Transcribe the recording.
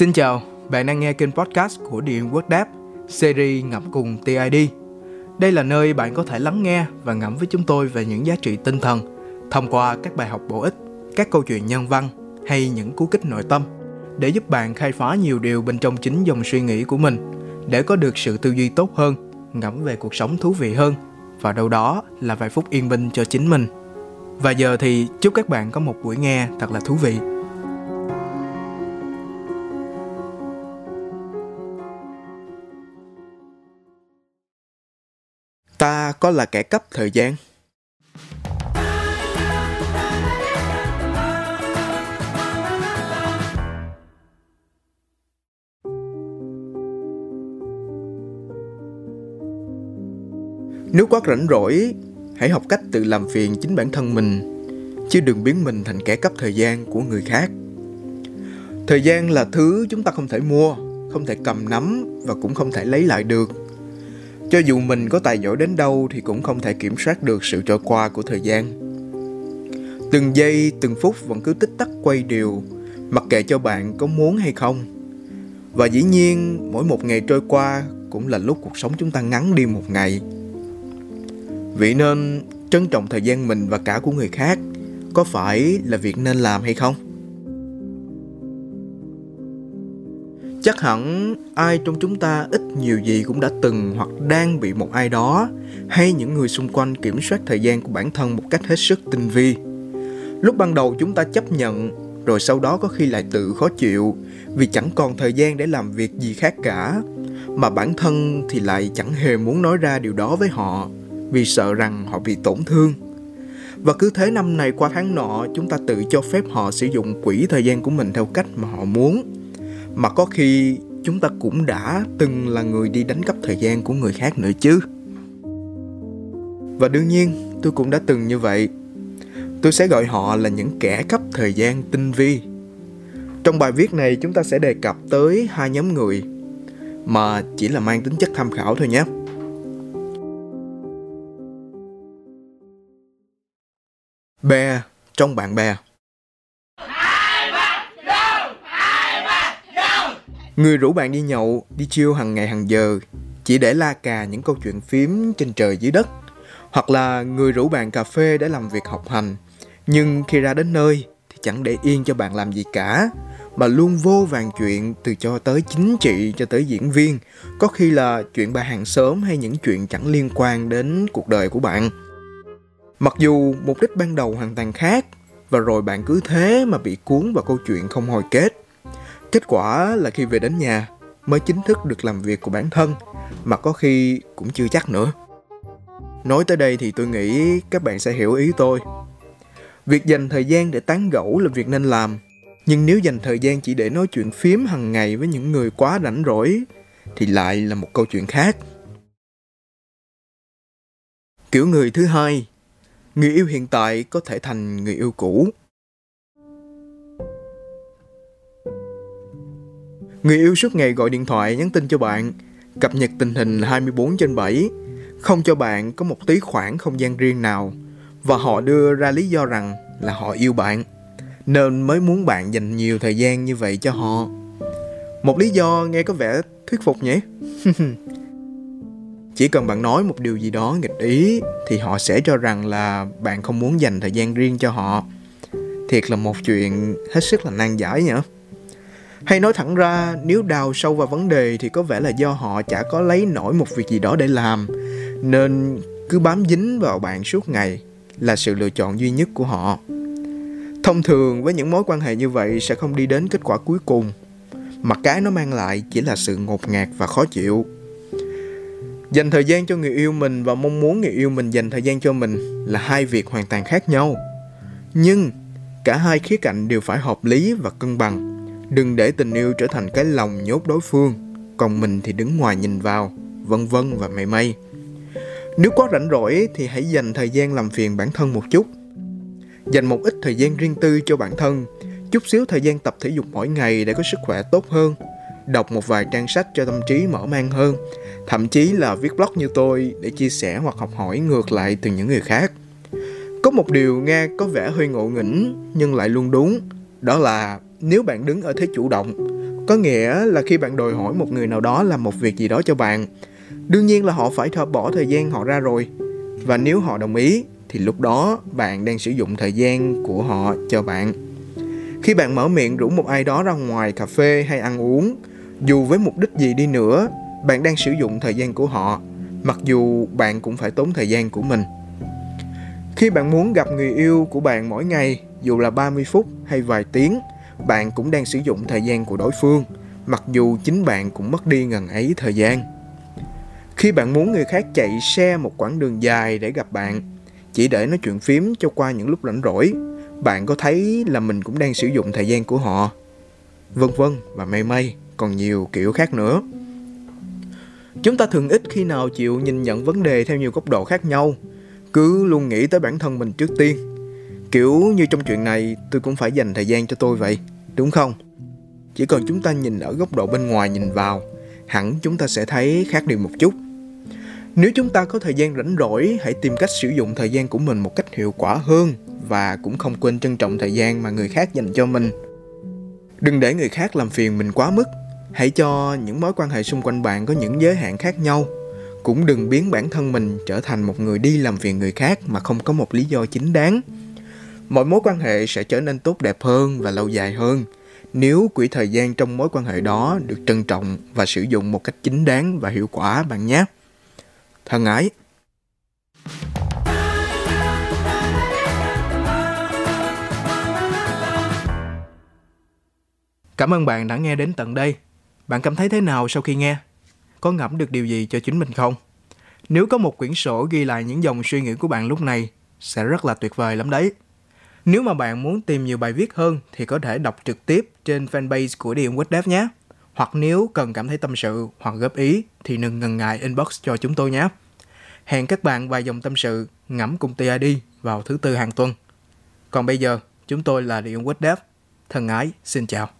Xin chào, bạn đang nghe kênh podcast của Điện Quốc Đáp, series ngập cùng TID. Đây là nơi bạn có thể lắng nghe và ngẫm với chúng tôi về những giá trị tinh thần thông qua các bài học bổ ích, các câu chuyện nhân văn hay những cú kích nội tâm để giúp bạn khai phá nhiều điều bên trong chính dòng suy nghĩ của mình để có được sự tư duy tốt hơn, ngẫm về cuộc sống thú vị hơn và đâu đó là vài phút yên bình cho chính mình. Và giờ thì chúc các bạn có một buổi nghe thật là thú vị. Ta có là kẻ cấp thời gian? Nếu quá rảnh rỗi, hãy học cách tự làm phiền chính bản thân mình, chứ đừng biến mình thành kẻ cấp thời gian của người khác. Thời gian là thứ chúng ta không thể mua, không thể cầm nắm và cũng không thể lấy lại được. Cho dù mình có tài giỏi đến đâu thì cũng không thể kiểm soát được sự trôi qua của thời gian. Từng giây, từng phút vẫn cứ tích tắc quay đều, mặc kệ cho bạn có muốn hay không. Và dĩ nhiên, mỗi một ngày trôi qua cũng là lúc cuộc sống chúng ta ngắn đi một ngày. Vậy nên trân trọng thời gian mình và cả của người khác có phải là việc nên làm hay không? Chắc hẳn ai trong chúng ta ít nhiều gì cũng đã từng hoặc đang bị một ai đó hay những người xung quanh kiểm soát thời gian của bản thân một cách hết sức tinh vi. Lúc ban đầu chúng ta chấp nhận, rồi sau đó có khi lại tự khó chịu vì chẳng còn thời gian để làm việc gì khác cả, mà bản thân thì lại chẳng hề muốn nói ra điều đó với họ vì sợ rằng họ bị tổn thương. Và cứ thế năm này qua tháng nọ, chúng ta tự cho phép họ sử dụng quỹ thời gian của mình theo cách mà họ muốn. Mà có khi chúng ta cũng đã từng là người đi đánh cắp thời gian của người khác nữa chứ. Và đương nhiên, tôi cũng đã từng như vậy. Tôi sẽ gọi họ là những kẻ cắp thời gian tinh vi. Trong bài viết này chúng ta sẽ đề cập tới hai nhóm người mà chỉ là mang tính chất tham khảo thôi nhé. Bè trong bạn bè Người rủ bạn đi nhậu, đi chiêu hàng ngày hàng giờ Chỉ để la cà những câu chuyện phím trên trời dưới đất. Hoặc là người rủ bạn cà phê để làm việc học hành. Nhưng khi ra đến nơi thì chẳng để yên cho bạn làm gì cả Mà luôn vô vàng chuyện từ cho tới chính trị cho tới diễn viên. Có khi là chuyện bà hàng xóm hay những chuyện chẳng liên quan đến cuộc đời của bạn. Mặc dù mục đích ban đầu hoàn toàn khác và rồi bạn cứ thế mà bị cuốn vào câu chuyện không hồi kết. Kết quả là khi về đến nhà mới chính thức được làm việc của bản thân mà có khi cũng chưa chắc nữa. Nói tới đây thì tôi nghĩ các bạn sẽ hiểu ý tôi. Việc dành thời gian để tán gẫu là việc nên làm, nhưng nếu dành thời gian chỉ để nói chuyện phím hàng ngày với những người quá rảnh rỗi thì lại là một câu chuyện khác. Kiểu người thứ hai người yêu hiện tại có thể thành người yêu cũ Người yêu suốt ngày gọi điện thoại nhắn tin cho bạn, cập nhật tình hình 24 trên 7, không cho bạn có một tí khoảng không gian riêng nào. Và họ đưa ra lý do rằng là họ yêu bạn. Nên mới muốn bạn dành nhiều thời gian như vậy cho họ. Một lý do nghe có vẻ thuyết phục nhỉ? chỉ cần bạn nói một điều gì đó nghịch ý thì họ sẽ cho rằng là bạn không muốn dành thời gian riêng cho họ. Thiệt là một chuyện hết sức là nan giải nhỉ? Hay nói thẳng ra, nếu đào sâu vào vấn đề thì có vẻ là do họ chả có lấy nổi một việc gì đó để làm. Nên cứ bám dính vào bạn suốt ngày là sự lựa chọn duy nhất của họ. Thông thường, với những mối quan hệ như vậy sẽ không đi đến kết quả cuối cùng. Mà cái nó mang lại chỉ là sự ngột ngạt và khó chịu. Dành thời gian cho người yêu mình và mong muốn người yêu mình dành thời gian cho mình là hai việc hoàn toàn khác nhau. Nhưng cả hai khía cạnh đều phải hợp lý và cân bằng đừng để tình yêu trở thành cái lòng nhốt đối phương, còn mình thì đứng ngoài nhìn vào, vân vân và mây mây nếu quá rảnh rỗi thì hãy dành thời gian làm phiền bản thân một chút. Dành một ít thời gian riêng tư cho bản thân, chút xíu thời gian tập thể dục mỗi ngày để có sức khỏe tốt hơn. Đọc một vài trang sách cho tâm trí mở mang hơn, thậm chí là viết blog như tôi để chia sẻ hoặc học hỏi ngược lại từ những người khác. Có một điều nghe có vẻ hơi ngộ nghĩnh nhưng lại luôn đúng, đó là nếu bạn đứng ở thế chủ động, có nghĩa là khi bạn đòi hỏi một người nào đó làm một việc gì đó cho bạn, đương nhiên là họ phải thợ bỏ thời gian họ ra rồi. Và nếu họ đồng ý, thì lúc đó bạn đang sử dụng thời gian của họ cho bạn. Khi bạn mở miệng rủ một ai đó ra ngoài cà phê hay ăn uống, dù với mục đích gì đi nữa, bạn đang sử dụng thời gian của họ, mặc dù bạn cũng phải tốn thời gian của mình. Khi bạn muốn gặp người yêu của bạn mỗi ngày, dù là 30 phút hay vài tiếng bạn cũng đang sử dụng thời gian của đối phương, mặc dù chính bạn cũng mất đi ngần ấy thời gian. Khi bạn muốn người khác chạy xe một quãng đường dài để gặp bạn, chỉ để nói chuyện phím cho qua những lúc rảnh rỗi, bạn có thấy là mình cũng đang sử dụng thời gian của họ. Vân vân và mây mây, còn nhiều kiểu khác nữa. Chúng ta thường ít khi nào chịu nhìn nhận vấn đề theo nhiều góc độ khác nhau, cứ luôn nghĩ tới bản thân mình trước tiên kiểu như trong chuyện này, tôi cũng phải dành thời gian cho tôi vậy, đúng không? Chỉ cần chúng ta nhìn ở góc độ bên ngoài nhìn vào, hẳn chúng ta sẽ thấy khác đi một chút. Nếu chúng ta có thời gian rảnh rỗi, hãy tìm cách sử dụng thời gian của mình một cách hiệu quả hơn và cũng không quên trân trọng thời gian mà người khác dành cho mình. Đừng để người khác làm phiền mình quá mức. Hãy cho những mối quan hệ xung quanh bạn có những giới hạn khác nhau. Cũng đừng biến bản thân mình trở thành một người đi làm phiền người khác mà không có một lý do chính đáng mọi mối quan hệ sẽ trở nên tốt đẹp hơn và lâu dài hơn nếu quỹ thời gian trong mối quan hệ đó được trân trọng và sử dụng một cách chính đáng và hiệu quả bạn nhé thân ái Cảm ơn bạn đã nghe đến tận đây. Bạn cảm thấy thế nào sau khi nghe? Có ngẫm được điều gì cho chính mình không? Nếu có một quyển sổ ghi lại những dòng suy nghĩ của bạn lúc này, sẽ rất là tuyệt vời lắm đấy. Nếu mà bạn muốn tìm nhiều bài viết hơn thì có thể đọc trực tiếp trên fanpage của The Quýt Đáp nhé. Hoặc nếu cần cảm thấy tâm sự hoặc góp ý thì đừng ngần ngại inbox cho chúng tôi nhé. Hẹn các bạn vài dòng tâm sự ngẫm cùng TID vào thứ tư hàng tuần. Còn bây giờ, chúng tôi là The Quýt Đáp. Thân ái, xin chào.